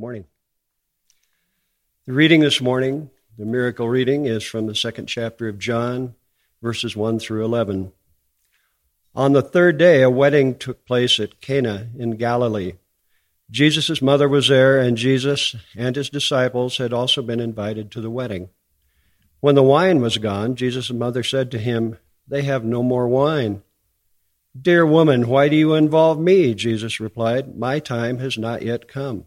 morning. The reading this morning, the miracle reading, is from the second chapter of John, verses 1 through 11. On the third day, a wedding took place at Cana in Galilee. Jesus' mother was there, and Jesus and his disciples had also been invited to the wedding. When the wine was gone, Jesus' mother said to him, They have no more wine. Dear woman, why do you involve me? Jesus replied, My time has not yet come.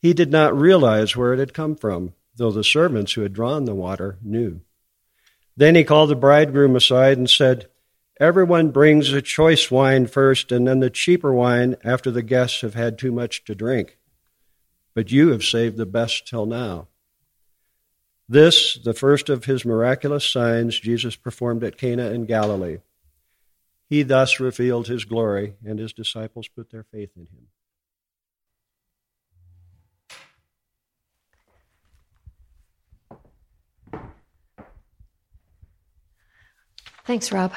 He did not realize where it had come from, though the servants who had drawn the water knew. Then he called the bridegroom aside and said, Everyone brings the choice wine first, and then the cheaper wine after the guests have had too much to drink. But you have saved the best till now. This, the first of his miraculous signs Jesus performed at Cana in Galilee he thus revealed his glory, and his disciples put their faith in him. Thanks, Rob.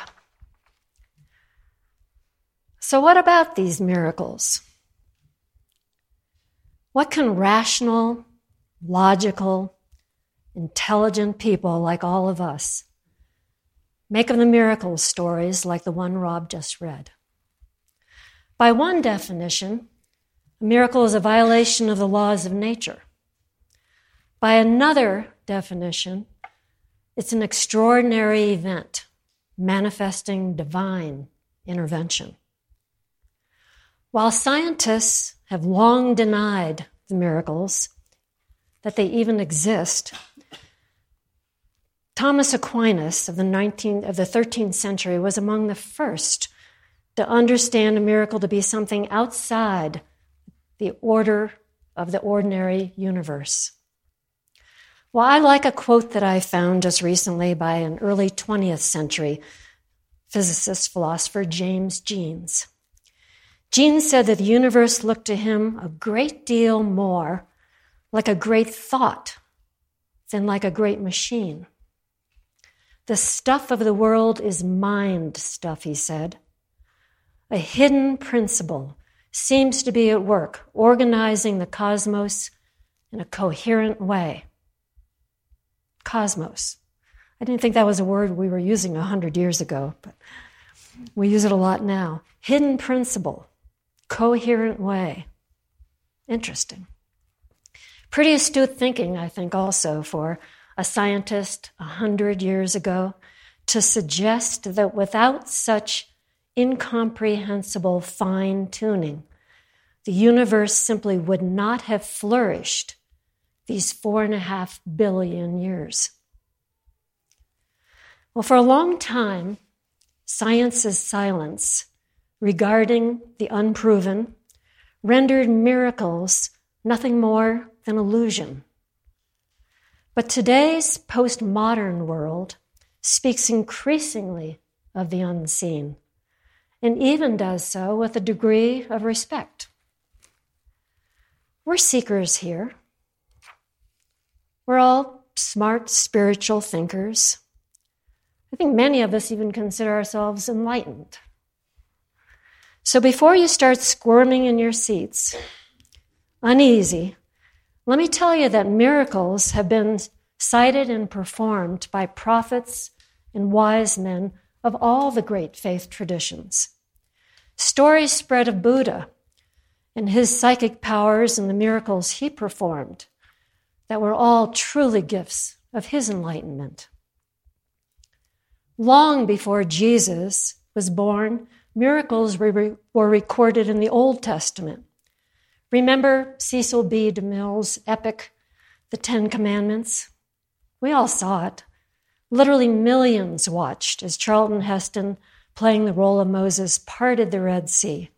So, what about these miracles? What can rational, logical, intelligent people like all of us Make of the miracle stories like the one Rob just read. By one definition, a miracle is a violation of the laws of nature. By another definition, it's an extraordinary event manifesting divine intervention. While scientists have long denied the miracles, that they even exist, Thomas Aquinas of the 19th, of the 13th century was among the first to understand a miracle to be something outside the order of the ordinary universe. Well, I like a quote that I found just recently by an early 20th century physicist philosopher, James Jeans. Jeans said that the universe looked to him a great deal more like a great thought than like a great machine. The stuff of the world is mind stuff, he said. A hidden principle seems to be at work, organizing the cosmos in a coherent way. Cosmos. I didn't think that was a word we were using a hundred years ago, but we use it a lot now. Hidden principle, coherent way. Interesting. Pretty astute thinking, I think, also for a scientist a hundred years ago to suggest that without such incomprehensible fine tuning, the universe simply would not have flourished these four and a half billion years. Well, for a long time, science's silence regarding the unproven rendered miracles nothing more than illusion. But today's postmodern world speaks increasingly of the unseen, and even does so with a degree of respect. We're seekers here. We're all smart spiritual thinkers. I think many of us even consider ourselves enlightened. So before you start squirming in your seats, uneasy, let me tell you that miracles have been cited and performed by prophets and wise men of all the great faith traditions. Stories spread of Buddha and his psychic powers and the miracles he performed that were all truly gifts of his enlightenment. Long before Jesus was born, miracles were recorded in the Old Testament. Remember Cecil B. DeMille's epic, The Ten Commandments? We all saw it. Literally millions watched as Charlton Heston, playing the role of Moses, parted the Red Sea.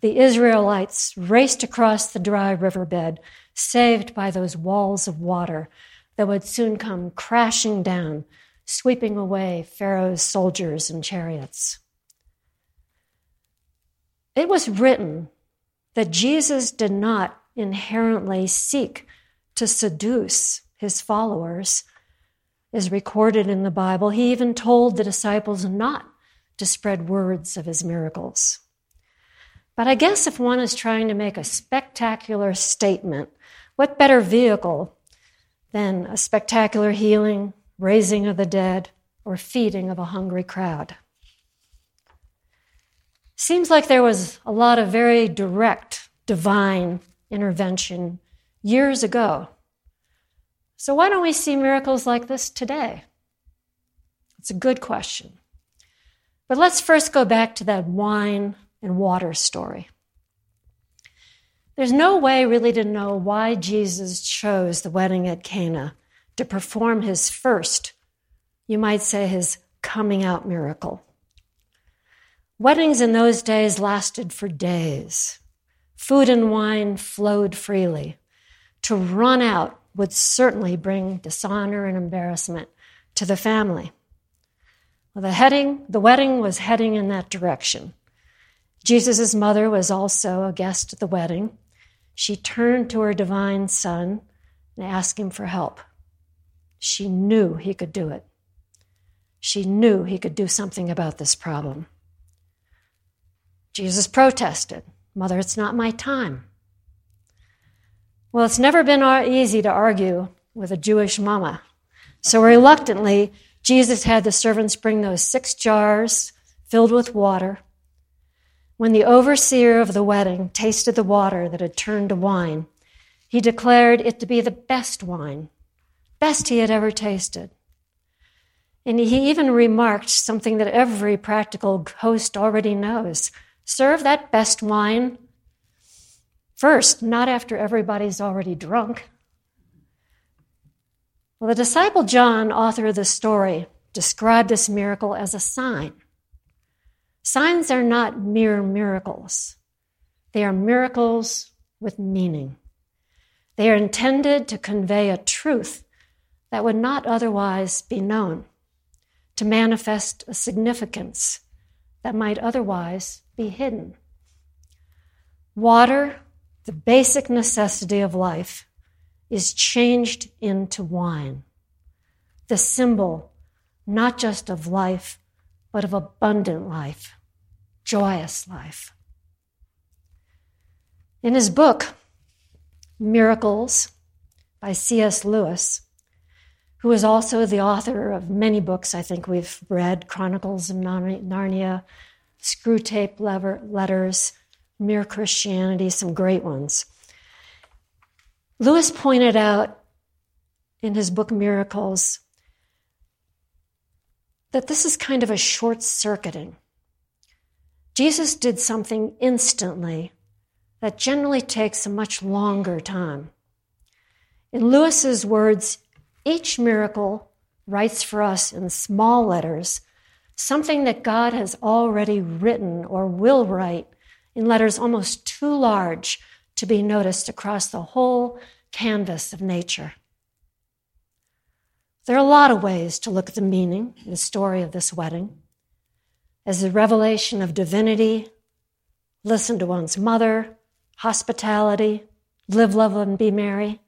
The Israelites raced across the dry riverbed saved by those walls of water that would soon come crashing down, sweeping away Pharaoh's soldiers and chariots. It was written that Jesus did not inherently seek to seduce his followers, is recorded in the Bible. He even told the disciples not to spread words of his miracles. But I guess if one is trying to make a spectacular statement, what better vehicle than a spectacular healing, raising of the dead, or feeding of a hungry crowd? Seems like there was a lot of very direct divine intervention years ago. So, why don't we see miracles like this today? It's a good question. But let's first go back to that wine and water story. There's no way really to know why Jesus chose the wedding at Cana to perform his first, you might say, his coming out miracle. Weddings in those days lasted for days. Food and wine flowed freely. To run out would certainly bring dishonor and embarrassment to the family. Well, the heading, the wedding was heading in that direction. Jesus' mother was also a guest at the wedding. She turned to her divine son and asked him for help. She knew he could do it. She knew he could do something about this problem. Jesus protested, Mother, it's not my time. Well, it's never been easy to argue with a Jewish mama. So reluctantly, Jesus had the servants bring those six jars filled with water. When the overseer of the wedding tasted the water that had turned to wine, he declared it to be the best wine, best he had ever tasted. And he even remarked something that every practical host already knows Serve that best wine first, not after everybody's already drunk. Well, the disciple John, author of the story, described this miracle as a sign. Signs are not mere miracles, they are miracles with meaning. They are intended to convey a truth that would not otherwise be known, to manifest a significance that might otherwise be hidden. Water, the basic necessity of life, is changed into wine, the symbol not just of life, but of abundant life, joyous life. In his book, Miracles by C.S. Lewis, who is also the author of many books I think we've read Chronicles of Narnia, Screwtape Letters, Mere Christianity, some great ones. Lewis pointed out in his book Miracles that this is kind of a short circuiting. Jesus did something instantly that generally takes a much longer time. In Lewis's words, each miracle writes for us in small letters something that God has already written or will write in letters almost too large to be noticed across the whole canvas of nature. There are a lot of ways to look at the meaning the story of this wedding as a revelation of divinity, listen to one's mother, hospitality, live, love, and be merry.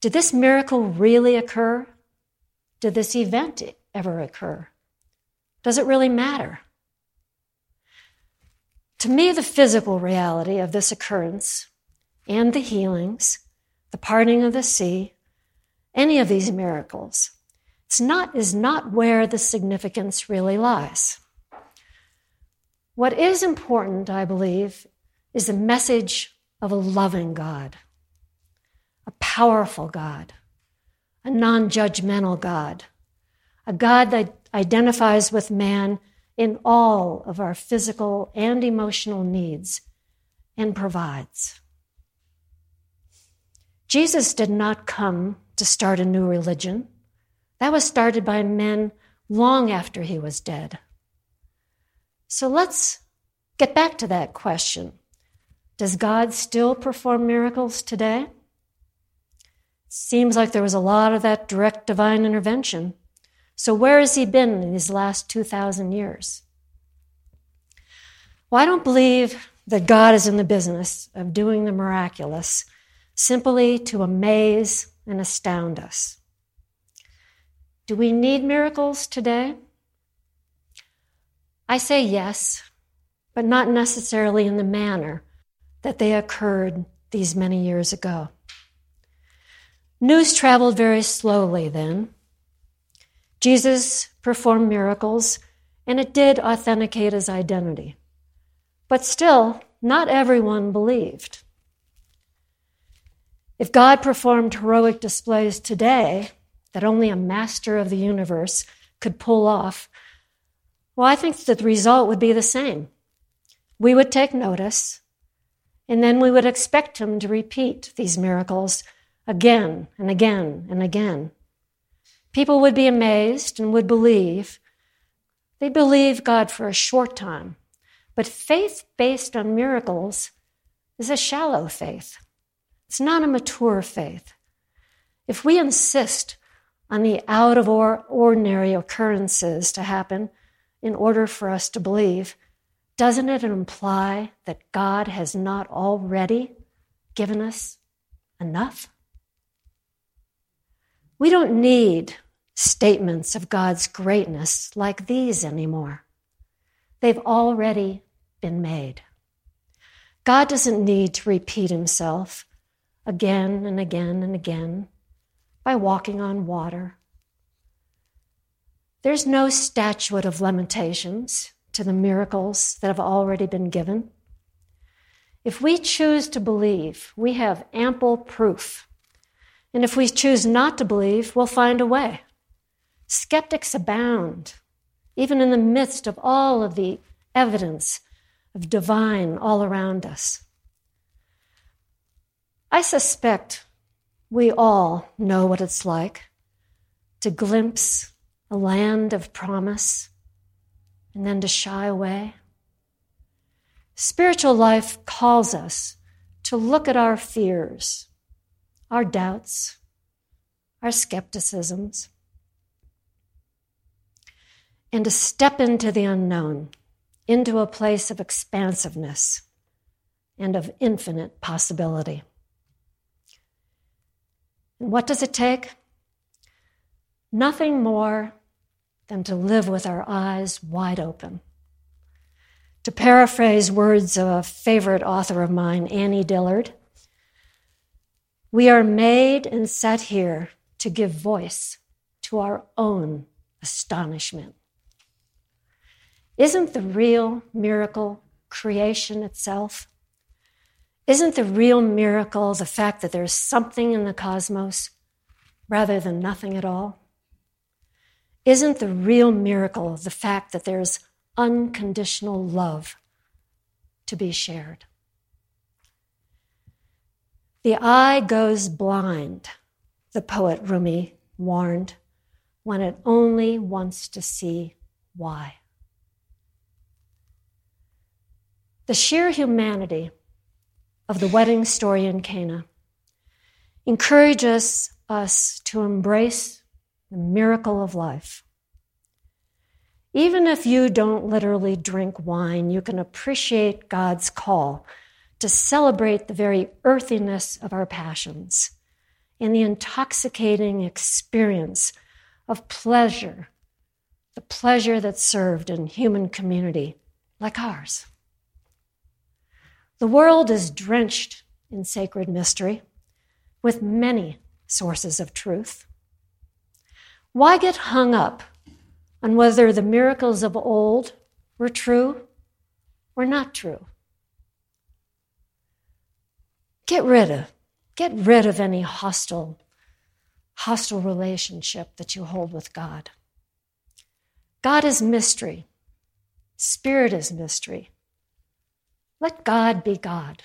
Did this miracle really occur? Did this event ever occur? Does it really matter? To me, the physical reality of this occurrence and the healings, the parting of the sea, any of these miracles, it's not, is not where the significance really lies. What is important, I believe, is the message of a loving God, a powerful God, a non judgmental God, a God that identifies with man in all of our physical and emotional needs and provides. Jesus did not come to start a new religion. That was started by men long after he was dead. So let's get back to that question. Does God still perform miracles today? Seems like there was a lot of that direct divine intervention. So, where has he been in these last 2,000 years? Well, I don't believe that God is in the business of doing the miraculous simply to amaze and astound us. Do we need miracles today? I say yes, but not necessarily in the manner that they occurred these many years ago. News traveled very slowly then. Jesus performed miracles, and it did authenticate his identity. But still, not everyone believed. If God performed heroic displays today that only a master of the universe could pull off, well, I think that the result would be the same. We would take notice, and then we would expect him to repeat these miracles again and again and again. People would be amazed and would believe. They'd believe God for a short time. But faith based on miracles is a shallow faith. It's not a mature faith. If we insist on the out of ordinary occurrences to happen in order for us to believe, doesn't it imply that God has not already given us enough? We don't need statements of God's greatness like these anymore. They've already been made. God doesn't need to repeat himself again and again and again by walking on water. There's no statute of limitations to the miracles that have already been given. If we choose to believe, we have ample proof and if we choose not to believe, we'll find a way. Skeptics abound, even in the midst of all of the evidence of divine all around us. I suspect we all know what it's like to glimpse a land of promise and then to shy away. Spiritual life calls us to look at our fears our doubts, our skepticisms, and to step into the unknown, into a place of expansiveness and of infinite possibility. And what does it take? Nothing more than to live with our eyes wide open. To paraphrase words of a favorite author of mine, Annie Dillard, we are made and set here to give voice to our own astonishment. Isn't the real miracle creation itself? Isn't the real miracle the fact that there's something in the cosmos rather than nothing at all? Isn't the real miracle the fact that there's unconditional love to be shared? The eye goes blind, the poet Rumi warned, when it only wants to see why. The sheer humanity of the wedding story in Cana encourages us to embrace the miracle of life. Even if you don't literally drink wine, you can appreciate God's call to celebrate the very earthiness of our passions and the intoxicating experience of pleasure, the pleasure that's served in human community like ours. The world is drenched in sacred mystery with many sources of truth. Why get hung up on whether the miracles of old were true or not true? Get rid of, get rid of any hostile, hostile relationship that you hold with God. God is mystery. Spirit is mystery. Let God be God.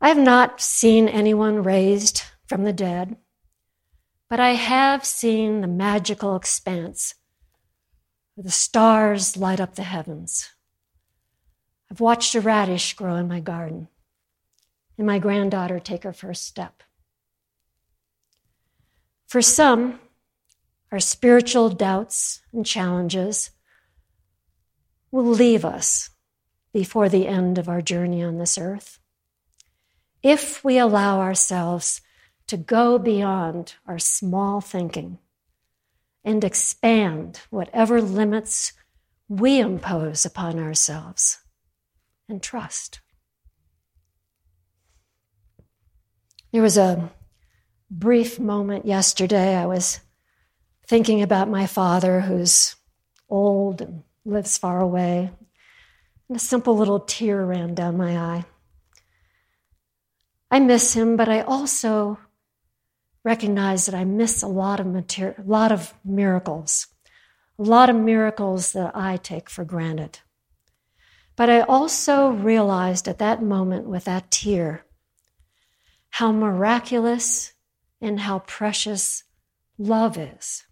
I have not seen anyone raised from the dead, but I have seen the magical expanse where the stars light up the heavens. I've watched a radish grow in my garden. and my granddaughter take her first step. For some, our spiritual doubts and challenges will leave us before the end of our journey on this earth. If we allow ourselves to go beyond our small thinking and expand whatever limits we impose upon ourselves and trust. There was a brief moment yesterday. I was thinking about my father, who's old and lives far away, and a simple little tear ran down my eye. I miss him, but I also recognize that I miss a lot of material, a lot of miracles, a lot of miracles that I take for granted. But I also realized at that moment with that tear how miraculous and how precious love is.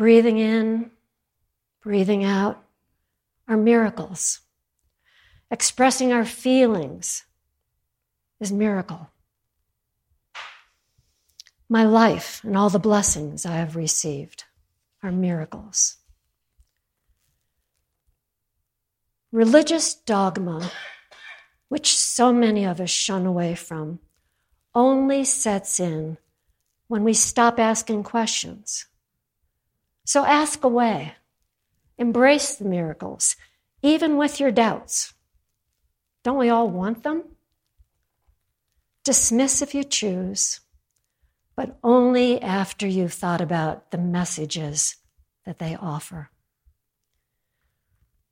Breathing in, breathing out are miracles. Expressing our feelings is miracle. My life and all the blessings I have received are miracles. Religious dogma, which so many of us shun away from, only sets in when we stop asking questions. So ask away. Embrace the miracles, even with your doubts. Don't we all want them? Dismiss if you choose, but only after you've thought about the messages that they offer.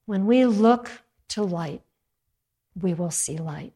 When we look to light, we will see light.